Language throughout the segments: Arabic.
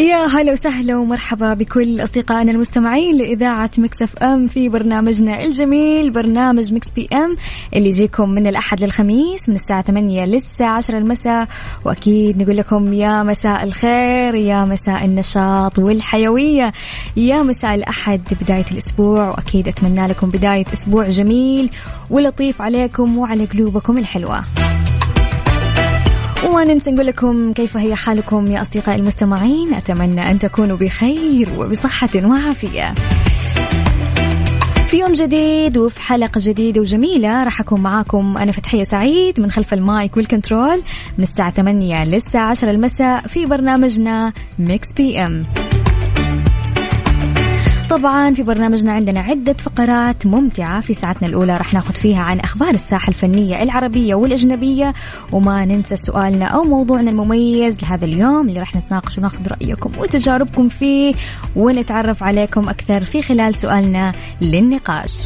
يا هلا وسهلا ومرحبا بكل أصدقائنا المستمعين لإذاعة Mix FM في برنامجنا الجميل برنامج Mix PM اللي يجيكم من الأحد للخميس من الساعة 8 للساعة 10 المساء. وأكيد نقول لكم يا مساء الخير يا مساء النشاط والحيوية يا مساء الأحد بداية الأسبوع. وأكيد أتمنى لكم بداية أسبوع جميل ولطيف عليكم وعلى قلوبكم الحلوة. ننسى نقول لكم كيف هي حالكم يا أصدقائي المستمعين. أتمنى أن تكونوا بخير وبصحة وعافية. في يوم جديد وفي حلقة جديدة وجميلة راح أكون معاكم أنا فتحية سعيد من خلف ال mic وال control من الساعة 8 للساعة 10 المساء في برنامجنا Mix PM طبعا في برنامجنا عندنا عدة فقرات ممتعة في ساعتنا الأولى راح ناخذ فيها عن أخبار الساحة الفنية العربية والأجنبية وما ننسى سؤالنا أو موضوعنا المميز لهذا اليوم اللي راح نتناقش وناخذ رأيكم وتجاربكم فيه ونتعرف عليكم أكثر في خلال سؤالنا للنقاش.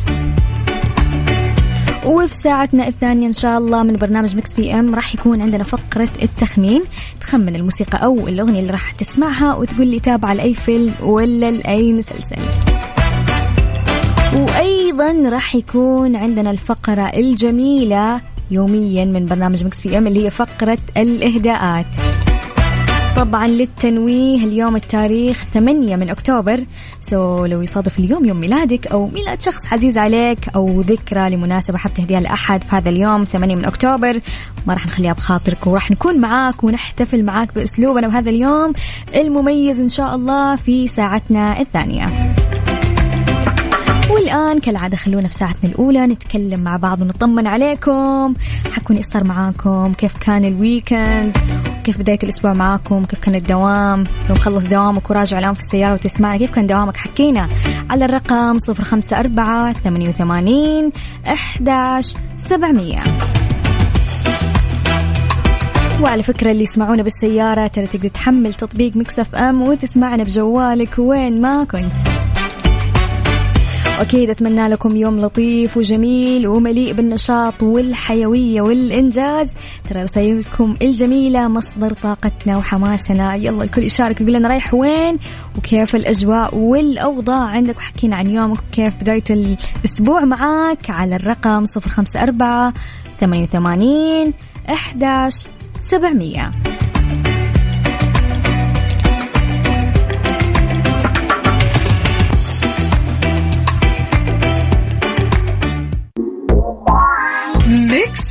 وفي ساعتنا الثانية إن شاء الله من برنامج Mix PM راح يكون عندنا فقرة التخمين. تخمن الموسيقى أو الأغنية اللي راح تسمعها وتقول لي تابعة لأي فيلم ولا لأي مسلسل. وأيضا راح يكون عندنا الفقرة الجميلة يوميا من برنامج Mix PM اللي هي فقرة الإهداءات. طبعا للتنويه اليوم التاريخ 8 من أكتوبر. سو لو يصادف اليوم يوم ميلادك أو ميلاد شخص عزيز عليك أو ذكرى لمناسبة حاب تهديها لأحد في هذا اليوم 8 من أكتوبر ما راح نخليها بخاطرك وراح نكون معاك ونحتفل معاك بأسلوبنا بهذا اليوم المميز إن شاء الله في ساعتنا الثانية. والآن كالعادة خلونا في ساعتنا الأولى نتكلم مع بعض ونطمن عليكم. احكوني إيش صار معاكم؟ كيف كان ال weekend كيف بداية الأسبوع معاكم؟ كيف كان الدوام؟ لو مخلص دوامك وراجع الآن في السيارة وتسمعنا كيف كان دوامك؟ حكينا على الرقم صفر خمسة أربعة ثمانية وثمانين أحداش سبعمية. وعلى فكرة اللي يسمعونا بالسيارة ترى تقدر تحمل تطبيق Mix FM وتسمعنا بجوالك وين ما كنت. واكيد أتمنى لكم يوم لطيف وجميل ومليء بالنشاط والحيوية والإنجاز. ترى رسائلكم الجميلة مصدر طاقتنا وحماسنا. يلا الكل يشارك يقول لنا رايح وين وكيف الأجواء والأوضاع. عندك وحكينا عن يومك وكيف بداية الأسبوع معاك على الرقم 054 88 11 700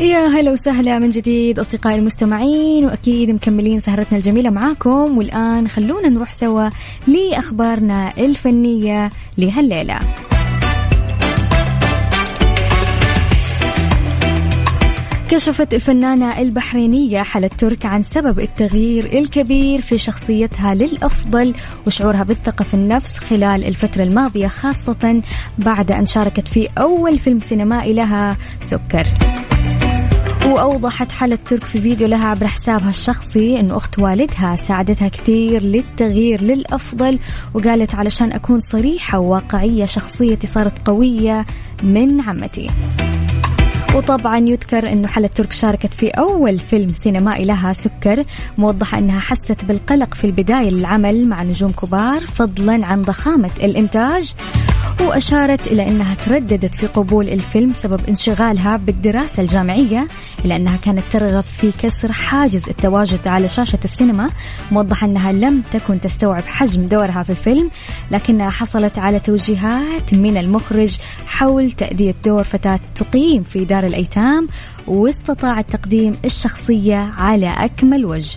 يا هلا وسهلا من جديد أصدقائي المستمعين وأكيد مكملين سهرتنا الجميلة معاكم. والآن خلونا نروح سوا لأخبارنا الفنية لهالليلة. كشفت الفنانة البحرينية حلا ترك عن سبب التغيير الكبير في شخصيتها للأفضل وشعورها بالثقة في النفس خلال الفترة الماضية خاصة بعد أن شاركت في أول فيلم سينمائي لها سكر. وأوضحت حالة ترك في فيديو لها عبر حسابها الشخصي أن أخت والدها ساعدتها كثير للتغيير للأفضل وقالت علشان أكون صريحة وواقعية شخصيتي صارت قوية من عمتي. وطبعا يذكر انه حلا ترك شاركت في أول فيلم سينمائي لها سكر موضحه إنها حست بالقلق في البداية للعمل مع نجوم كبار فضلا عن ضخامة الإنتاج. وأشارت إلى أنها ترددت في قبول الفيلم بسبب انشغالها بالدراسة الجامعية إلى أنها كانت ترغب في كسر حاجز التواجد على شاشة السينما. موضحة أنها لم تكن تستوعب حجم دورها في الفيلم لكنها حصلت على توجيهات من المخرج حول تأدية دور فتاة تقيم في دار الأيتام واستطاعت تقديم الشخصية على أكمل وجه.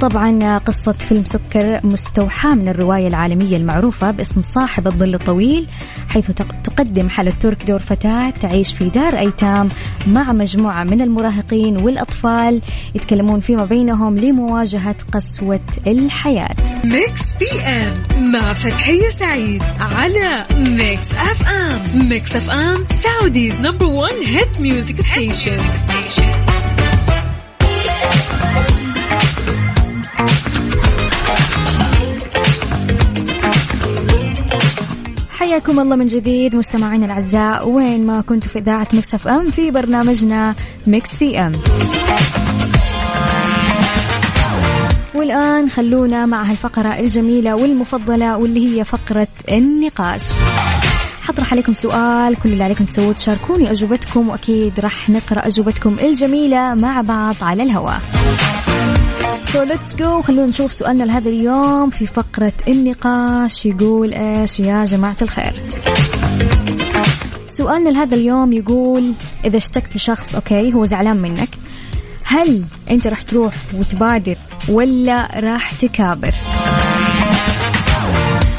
طبعا قصة فيلم سكر مستوحاة من الرواية العالمية المعروفة باسم صاحب الظل الطويل حيث تقدم حلا الترك دور فتاة تعيش في دار أيتام مع مجموعة من المراهقين والأطفال يتكلمون فيما بينهم لمواجهة قسوة الحياة. Mix P M مع فتحية سعيد على Mix FM Mix FM Saudi's number one hit music station حياكم الله من جديد مستمعينا الأعزاء وين ما كنتوا في إذاعة Mix FM في برنامجنا Mix PM. والآن خلونا مع هالفقرة الجميلة والمفضلة واللي هي فقرة النقاش. حطرح عليكم سؤال كل اللي عليكم تسووه تشاركوني أجوبتكم وأكيد راح نقرأ أجوبتكم الجميلة مع بعض على الهواء. so let's go خلونا نشوف سؤالنا لهذا اليوم في فقرة النقاش. يقول إيش يا جماعة الخير؟ سؤالنا لهذا اليوم يقول إذا اشتقت لشخص okay هو زعلان منك هل أنت راح تروح وتبادر ولا راح تكابر؟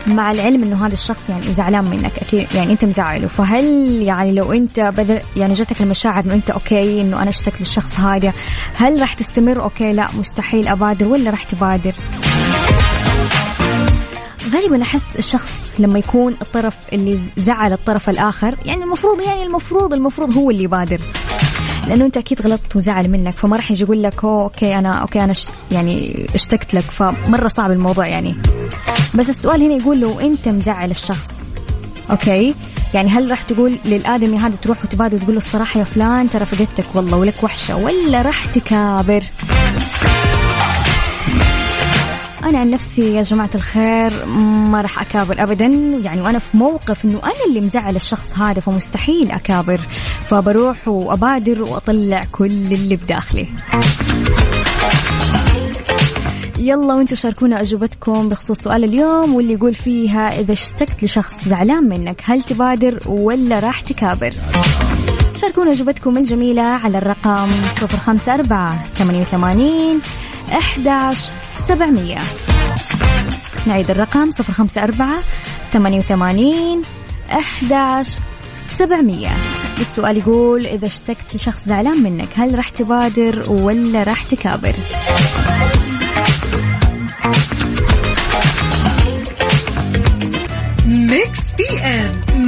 مع العلم إنه هذا الشخص يعني زعلان منك أكيد يعني أنت مزعله فهل يعني لو أنت بدل يعني جاتك المشاعر إنه أنت okay إنه أنا اشتقت للشخص هذا هل راح تستمر؟ okay لا مستحيل أبادر ولا راح تبادر؟ غالبا أحس الشخص لما يكون الطرف اللي زعل الطرف الآخر يعني المفروض يعني المفروض المفروض هو اللي يبادر. لأنه أنت أكيد غلطت وزعل منك فما راح يجي يقول لك okay أنا okay أنا يعني اشتقت لك فمرة صعب الموضوع يعني. بس السؤال هنا يقول لو أنت مزعل الشخص okay؟ يعني هل راح تقول للآدمي هذا تروح وتبادر وتقول له الصراحة يا فلان ترى فقدتك والله ولك وحشة ولا راح تكابر؟ أنا عن نفسي يا جماعة الخير ما راح أكابر أبدا. يعني وأنا في موقف إنه أنا اللي مزعل الشخص هذا فمستحيل أكابر. فبروح وأبادر وأطلع كل اللي بداخلي. يلا وأنتم شاركونا أجوبتكم بخصوص سؤال اليوم واللي يقول فيها إذا اشتقت لشخص زعلان منك هل تبادر ولا راح تكابر؟ شاركونا أجوبتكم الجميلة على الرقم صفر خمسة أربعة ثمانية وثمانين أحداش سبعمية. نعيد الرقم صفر خمسة أربعة ثمانية وثمانين أحداش سبعمية. السؤال يقول إذا اشتقت لشخص زعلان منك هل راح تبادر ولا راح تكابر؟ Mix PM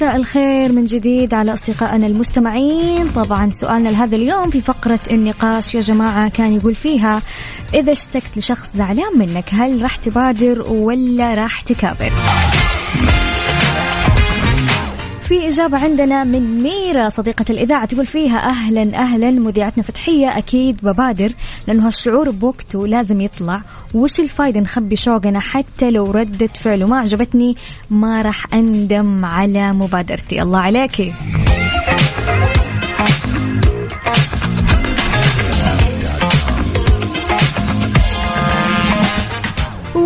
مساء الخير من جديد على أصدقائنا المستمعين. طبعا سؤالنا لهذا اليوم في فقرة النقاش يا جماعة كان يقول فيها إذا اشتقت لشخص زعلان منك هل راح تبادر ولا راح تكابر؟ في إجابة عندنا من ميرا صديقة الإذاعة تقول فيها أهلا أهلا مذيعتنا فتحية أكيد ببادر لأنه هالشعور بوقته لازم يطلع. وش الفايدة نخبي شوقنا حتى لو ردة فعله ما عجبتني؟ ما راح أندم على مبادرتي. الله عليكي.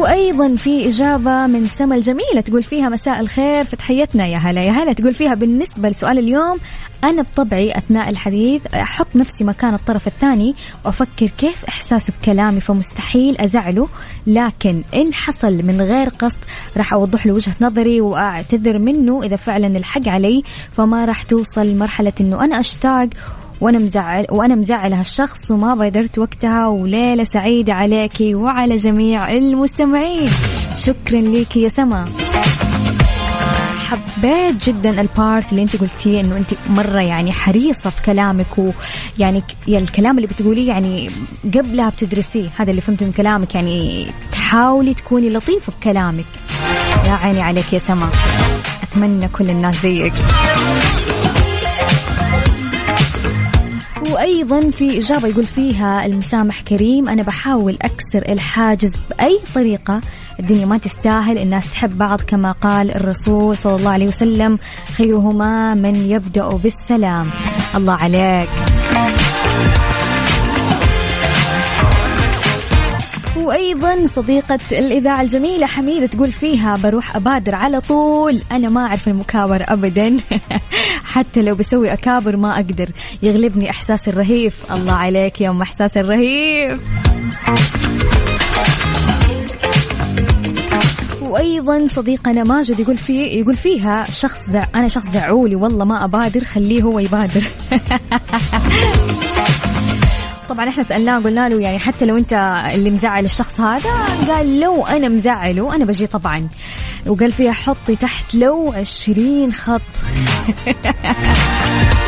وأيضا في إجابة من سما الجميلة تقول فيها مساء الخير. في تحيتنا يا هلا يا هلا. تقول فيها بالنسبة لسؤال اليوم أنا بطبعي أثناء الحديث أحط نفسي مكان الطرف الثاني وأفكر كيف إحساسه بكلامي فمستحيل أزعله. لكن إن حصل من غير قصد راح أوضح له وجهة نظري وأعتذر منه إذا فعلا الحق علي فما راح توصل لمرحله إنه أنا أشتاق وأنا مزعل وأنا مزعل هالشخص وما بادرت وقتها وليلة سعيدة عليكي وعلى جميع المستمعين. شكرا لك يا سما. حبيت جدا البارت اللي أنت قلتيه إنه أنت مرة يعني حريصة في كلامك ويعني يعني الكلام اللي بتقوليه يعني قبلها بتدرسيه. هذا اللي فهمته من كلامك يعني تحاولي تكوني لطيفة بكلامك يا عيني عليك يا سما. أتمنى كل الناس زيك. وأيضا في إجابة يقول فيها المسامح كريم أنا بحاول أكسر الحاجز بأي طريقة الدنيا ما تستاهل الناس تحب بعض كما قال الرسول صلى الله عليه وسلم خيرهما من يبدأ بالسلام. الله عليك. وأيضا صديقة الإذاعة الجميلة حميدة تقول فيها بروح أبادر على طول أنا ما أعرف المكابر ابدا. حتى لو بسوي أكابر ما أقدر. يغلبني إحساس الرهيف. الله عليك يا أم إحساس الرهيف. وأيضا صديقنا ماجد يقول في يقول فيها شخص زع أنا شخص زعولي. والله ما أبادر خليه هو يبادر. طبعا إحنا سألناه قلنا له يعني حتى لو أنت اللي مزعل الشخص هذا قال لو أنا مزعله أنا بجي طبعا. وقال فيها حطي تحت لو عشرين خط.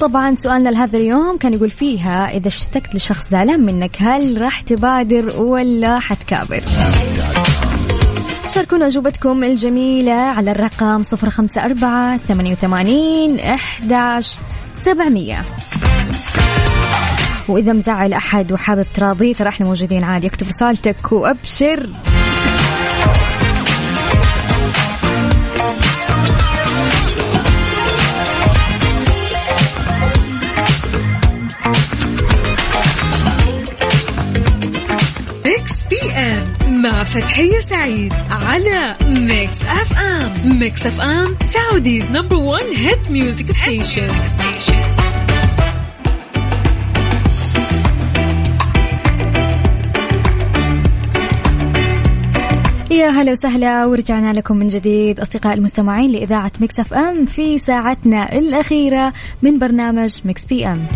طبعا سؤالنا لهذا اليوم كان يقول فيها إذا اشتقت لشخص زعلان منك هل راح تبادر ولا حتكابر؟ شاركونا أجوبتكم الجميلة على الرقم صفر خمسة أربعة ثمانية وثمانين أحداش سبعمية. وإذا مزعل أحد وحابب تراضيه ترى إحنا موجودين عادي اكتب رسالتك وأبشر. مع فتحية سعيد على Mix FM Mix FM Saudi's number one hit music station يا هلا وسهلا ورجعنا لكم من جديد أصدقاء المستمعين لإذاعة Mix FM في ساعتنا الأخيرة من برنامج Mix PM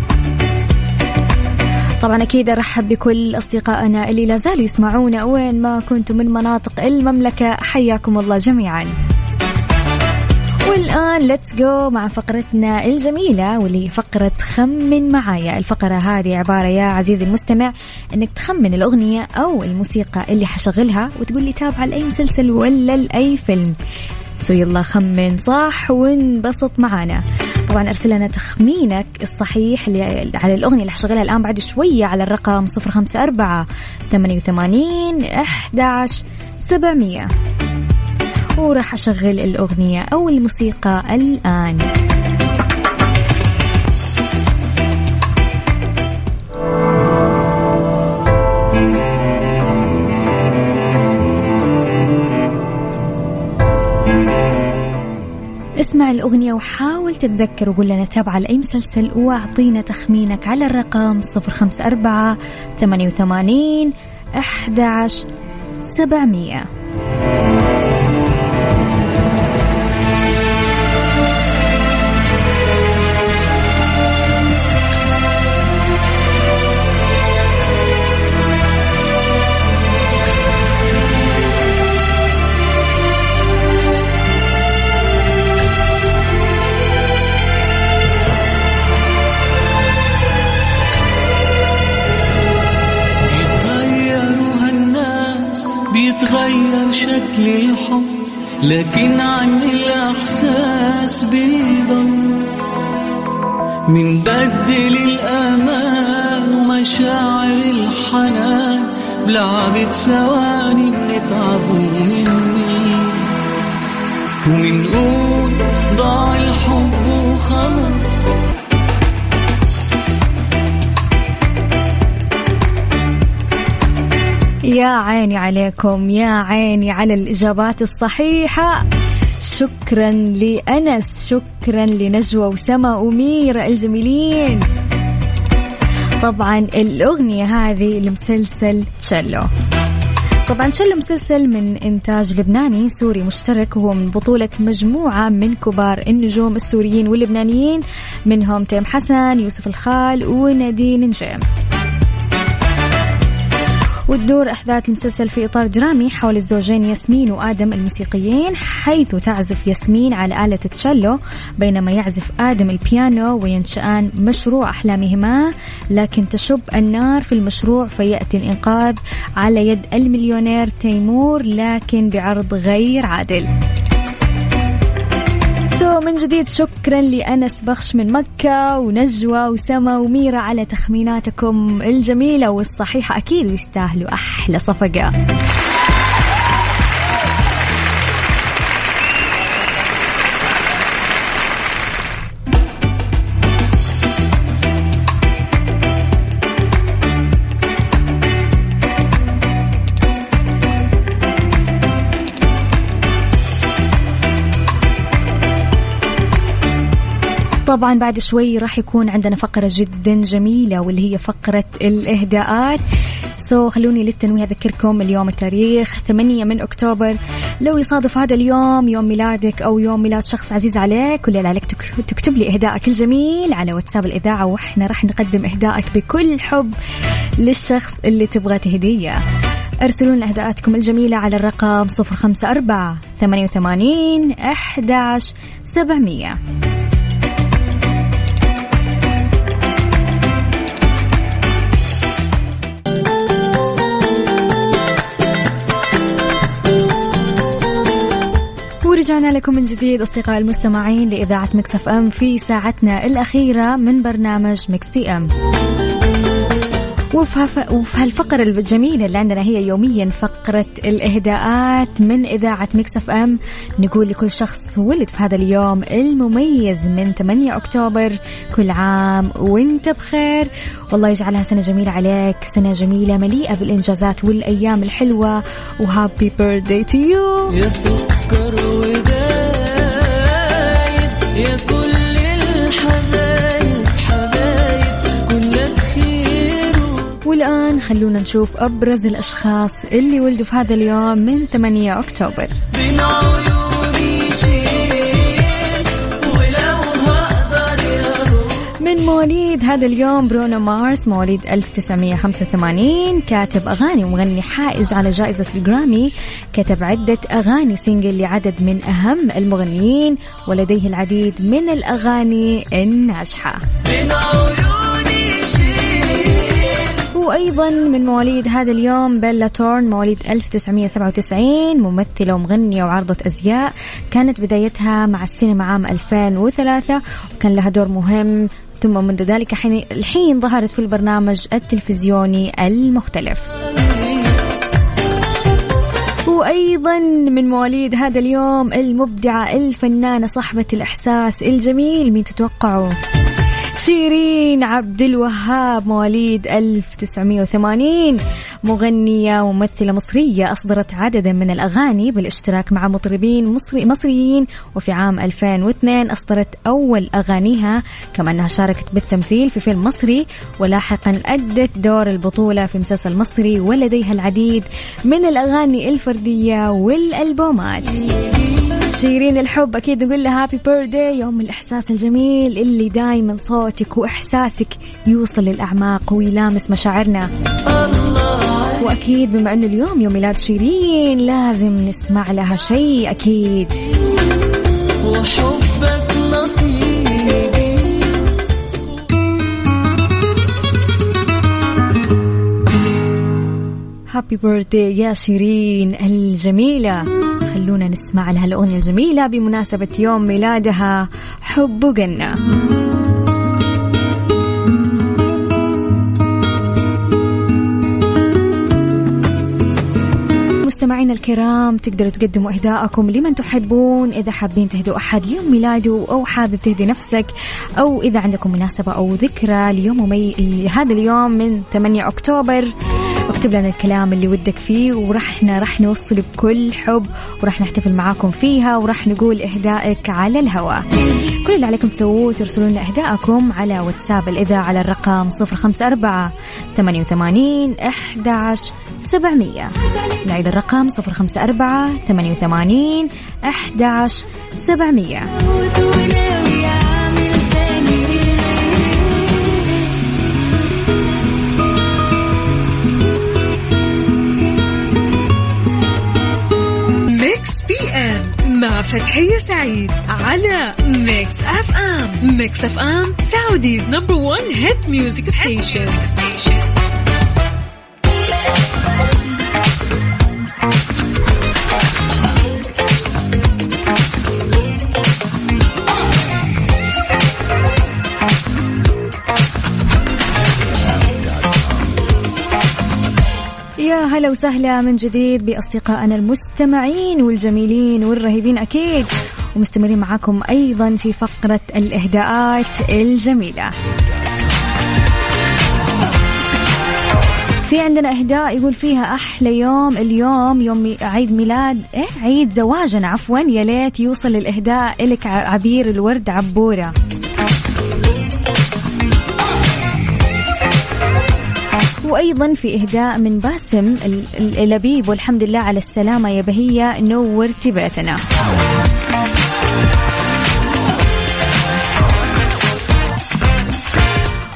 طبعا أكيد أرحب بكل أصدقائنا اللي لا زالوا يسمعونا وين ما كنتم من مناطق المملكة. حياكم الله جميعا. والآن let's go مع فقرتنا الجميلة واللي فقرة خمن معايا. الفقرة هذه عبارة يا عزيزي المستمع إنك تخمن الأغنية أو الموسيقى اللي حشغلها وتقول لي تابعة لأي مسلسل ولا لأي فيلم. so يلا خمن صح وانبسط معانا طبعا أرسل لنا تخمينك الصحيح على الأغنية اللي حشغلها الآن بعد شوية على الرقم صفر خمسة أربعة ثمانية وثمانين أحداش سبعمية. وراح أشغل الأغنية أو الموسيقى الآن. اسمع الأغنية وحاول تتذكر وقول لنا تابعة لأي مسلسل وأعطينا تخمينك على الرقم 054 88 11 700 لك للحب لكن عن الإحساس بيضل من بدل الأمان ومشاعر الحنان بلعبة ثواني بنتعب ومني ومنقول يا عيني عليكم يا عيني على الإجابات الصحيحة. شكرا لأنس شكرا لنجوى وسما وميرا الجميلين. طبعا الأغنية هذه لمسلسل تشيلو. طبعا تشيلو مسلسل من إنتاج لبناني سوري مشترك وهو من بطولة مجموعة من كبار النجوم السوريين واللبنانيين منهم تيم حسن يوسف الخال ونادين نجيم. وتدور أحداث المسلسل في إطار درامي حول الزوجين ياسمين وآدم الموسيقيين حيث تعزف ياسمين على آلة تشيلو بينما يعزف آدم البيانو وينشآن مشروع أحلامهما. لكن تشب النار في المشروع فيأتي الإنقاذ على يد المليونير تيمور لكن بعرض غير عادل. so من جديد. شكرا لأنس بخش من مكة ونجوى وسما وميرا على تخميناتكم الجميلة والصحيحة. أكيد ويستاهلوا أحلى صقفة. طبعا بعد شوي راح يكون عندنا فقرة جدا جميلة واللي هي فقرة الإهداءات. سو so, خلوني للتنويه أذكركم اليوم التاريخ 8 من أكتوبر. لو يصادف هذا اليوم يوم ميلادك أو يوم ميلاد شخص عزيز عليك كل اللي عليك تكتب لي إهدائك الجميل على واتساب الإذاعة وإحنا راح نقدم إهدائك بكل حب للشخص اللي تبغى تهدية. أرسلوا لنا إهداءاتكم الجميلة على الرقم 054 88 11 700 ورجعنا لكم من جديد أصدقاء المستمعين لإذاعة Mix FM في ساعتنا الأخيرة من برنامج Mix PM. وفي وفي هالفقرة الجميلة اللي عندنا هي يوميا فقرة الإهداءات من إذاعة Mix FM. نقول لكل شخص ولد في هذا اليوم المميز من 8 أكتوبر كل عام وانت بخير. والله يجعلها سنة جميلة عليك سنة جميلة مليئة بالإنجازات والأيام الحلوة. و happy birthday to you يا سكر ودايب يا كل خلونا نشوف أبرز الأشخاص اللي ولدوا في هذا اليوم من 8 أكتوبر. من مواليد هذا اليوم برونو مارس مواليد 1985 كاتب أغاني ومغني حائز على جائزة الجرامي كتب عدة أغاني single لعدد من أهم المغنيين ولديه العديد من الأغاني الناجحة. وأيضا من مواليد هذا اليوم بيلا ثورن مواليد 1997 ممثلة ومغنية وعارضة أزياء. كانت بدايتها مع السينما عام 2003 وكان لها دور مهم. ثم منذ ذلك حين الحين ظهرت في البرنامج التلفزيوني المختلف. وأيضا من مواليد هذا اليوم المبدعة الفنانة صاحبة الإحساس الجميل. مين تتوقعوا؟ شيرين عبد الوهاب مواليد 1980 مغنية وممثلة مصرية أصدرت عددا من الأغاني بالاشتراك مع مطربين مصري مصريين وفي عام 2002 أصدرت أول أغانيها كما أنها شاركت بالتمثيل في فيلم مصري ولاحقا أدت دور البطولة في مسلسل مصري ولديها العديد من الأغاني الفردية والألبومات. شيرين الحب أكيد نقول لها هابي بيرثدي يوم الإحساس الجميل اللي دايما صوتك وإحساسك يوصل للأعماق ويلامس مشاعرنا. وأكيد بما إنه اليوم يوم ميلاد شيرين لازم نسمع لها شيء أكيد. وحبك نصيبي هابي بيرثدي يا شيرين الجميلة. خلونا نسمع لها الأغنية الجميلة بمناسبة يوم ميلادها حب جنة مستمعينا الكرام تقدروا تقدموا إهداءكم لمن تحبون. إذا حابين تهدوا أحد يوم ميلاده أو حابب تهدي نفسك أو إذا عندكم مناسبة أو ذكرى ليوم مي... هذا اليوم من 8 أكتوبر اكتب لنا الكلام اللي ودك فيه ورحنا راح نوصل بكل حب وراح نحتفل معاكم فيها وراح نقول إهدائك على الهواء. كل اللي عليكم تسووه ترسلون لنا اهدائكم على واتساب الإذاعة على الرقم 054 88 11 700 نعيد الرقم 054 88 11 700 مع فتحية سعيد على Mix FM Mix FM Saudi's number 1 hit music station يا هلا وسهلا من جديد بأصدقائنا المستمعين والجميلين والرهيبين أكيد. ومستمرين معاكم أيضا في فقرة الإهداءات الجميلة. في عندنا إهداء يقول فيها أحلى يوم اليوم يوم عيد ميلاد إيه؟ عيد زواجنا عفوا يا ليت يوصل الإهداء إلك ع- عبير الورد عبورة. وأيضا في إهداء من باسم ال- ال- اللبيب والحمد لله على السلامة يا بهية نورتي بيتنا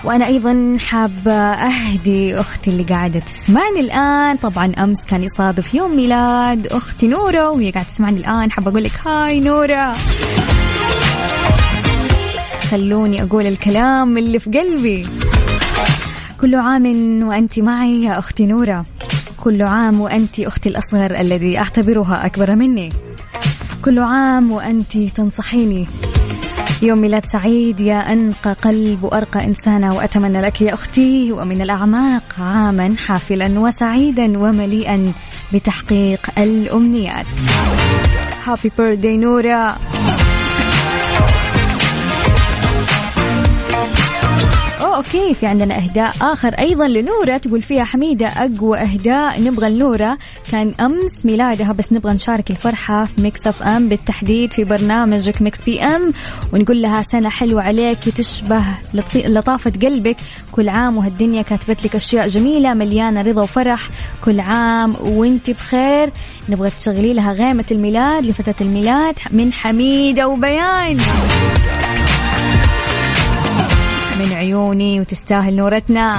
وأنا أيضا حابة أهدي أختي اللي قاعدة تسمعني الآن. طبعا أمس كان يصادف يوم ميلاد أختي نورة وهي قاعدة تسمعني الآن. حابة أقول لك هاي نورة. خلوني أقول الكلام اللي في قلبي. كل عام وأنت معي يا أختي نورة. كل عام وأنت أختي الأصغر الذي أعتبرها أكبر مني. كل عام وأنت تنصحيني. يوم ميلاد سعيد يا أنقى قلب وأرقى إنسانة وأتمنى لك يا أختي ومن الأعماق عاما حافلا وسعيدا ومليئا بتحقيق الأمنيات. happy birthday نورة okay في عندنا إهداء آخر أيضا لنورة تقول فيها حميدة أقوى إهداء نبغى لنورة. كان أمس ميلادها بس نبغى نشارك الفرحة في Mix FM بالتحديد في برنامجك Mix PM ونقول لها سنة حلوة عليك تشبه لطافة قلبك. كل عام وهالدنيا كاتبة لك أشياء جميلة مليانة رضا وفرح. كل عام وإنت بخير. نبغى تشغلي لها غيمة الميلاد لفتاه الميلاد من حميدة وبيان. من عيوني وتستاهل نورتنا.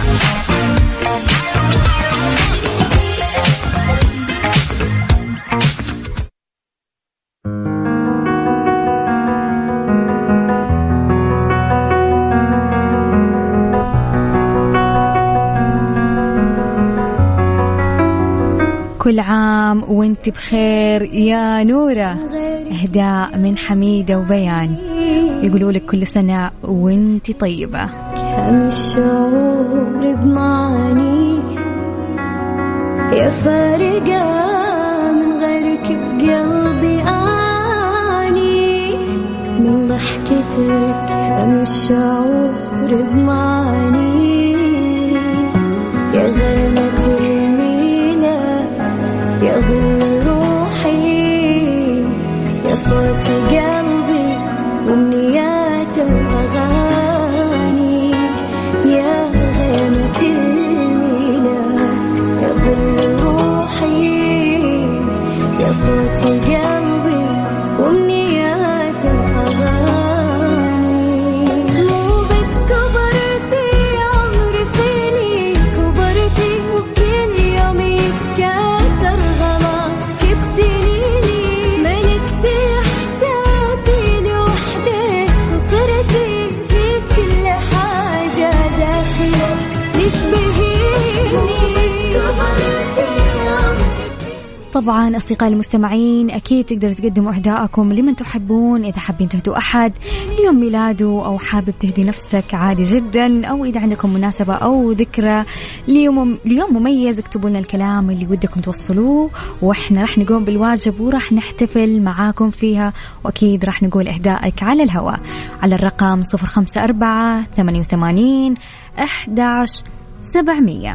كل عام وانت بخير. يا نورة أهداء من حميدة وبيان. يقولوا لك كل سنة وانت طيبة. كم الشعور بمعاني. يا فارقة من غيرك بقلبي أعاني. من ضحكتك كم الشعور بمعاني. يا غيمة طبعا أصدقائي المستمعين أكيد تقدروا تقدموا أهداءكم لمن تحبون. إذا حابين تهدوا أحد ليوم ميلاده أو حابب تهدي نفسك عادي جدا أو إذا عندكم مناسبة أو ذكرى ليوم, ليوم مميز اكتبوا لنا الكلام اللي ودكم توصلوه وإحنا راح نقوم بالواجب وراح نحتفل معاكم فيها وأكيد راح نقول إهدائك على الهواء. على الرقم 054 88 11 700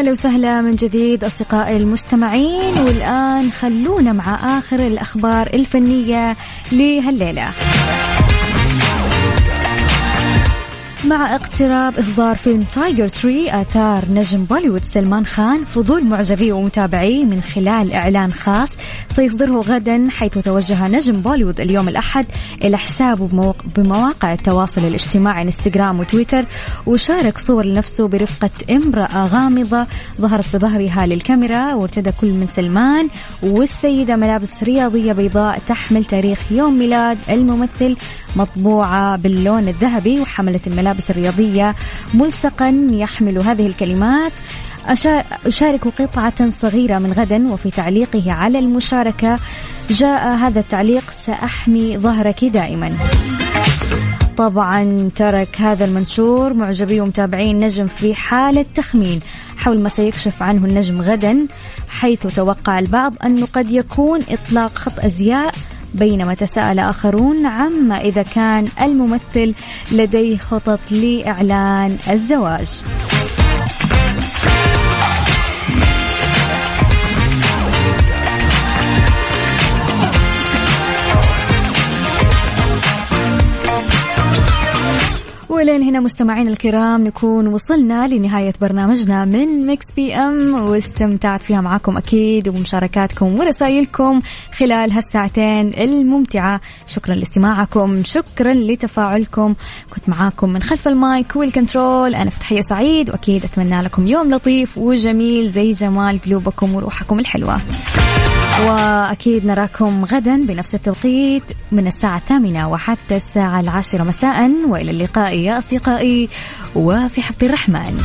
هلا وسهلا من جديد أصدقائي المستمعين والآن خلونا مع آخر الأخبار الفنية لهالليلة. مع اقتراب إصدار فيلم Tiger Three آثار نجم بوليوود سلمان خان فضول معجبيه ومتابعيه من خلال إعلان خاص سيصدره غدا حيث توجه نجم بوليوود اليوم الأحد إلى حسابه بمواقع التواصل الاجتماعي انستغرام وتويتر وشارك صور لنفسه برفقة امرأة غامضة ظهرت بظهرها للكاميرا وارتدى كل من سلمان والسيدة ملابس رياضية بيضاء تحمل تاريخ يوم ميلاد الممثل مطبوعة باللون الذهبي وحملت الملابس الرياضية ملصقا يحمل هذه الكلمات. أشا- أشارك قطعة صغيرة من غدا وفي تعليقه على المشاركة. جاء هذا التعليق سأحمي ظهرك دائما. طبعا ترك هذا المنشور. معجبي ومتابعي النجم في حالة تخمين حول ما سيكشف عنه النجم غدا حيث توقع البعض أنه قد يكون إطلاق خط أزياء بينما تساءل آخرون عما إذا كان الممثل لديه خطط لإعلان الزواج. ولين هنا مستمعينا الكرام نكون وصلنا لنهاية برنامجنا من Mix PM واستمتعت فيها معاكم أكيد وبمشاركاتكم ورسائلكم خلال هالساعتين الممتعة. شكرا لاستماعكم شكرا لتفاعلكم. كنت معاكم من خلف ال mic وال control أنا فتحية سعيد وأكيد أتمنى لكم يوم لطيف وجميل. زي جمال قلوبكم وروحكم الحلوة. وأكيد نراكم غدا بنفس التوقيت من الساعة الثامنة وحتى الساعة العاشرة مساء وإلى اللقاء يا أصدقائي وفي حفظ الرحمن.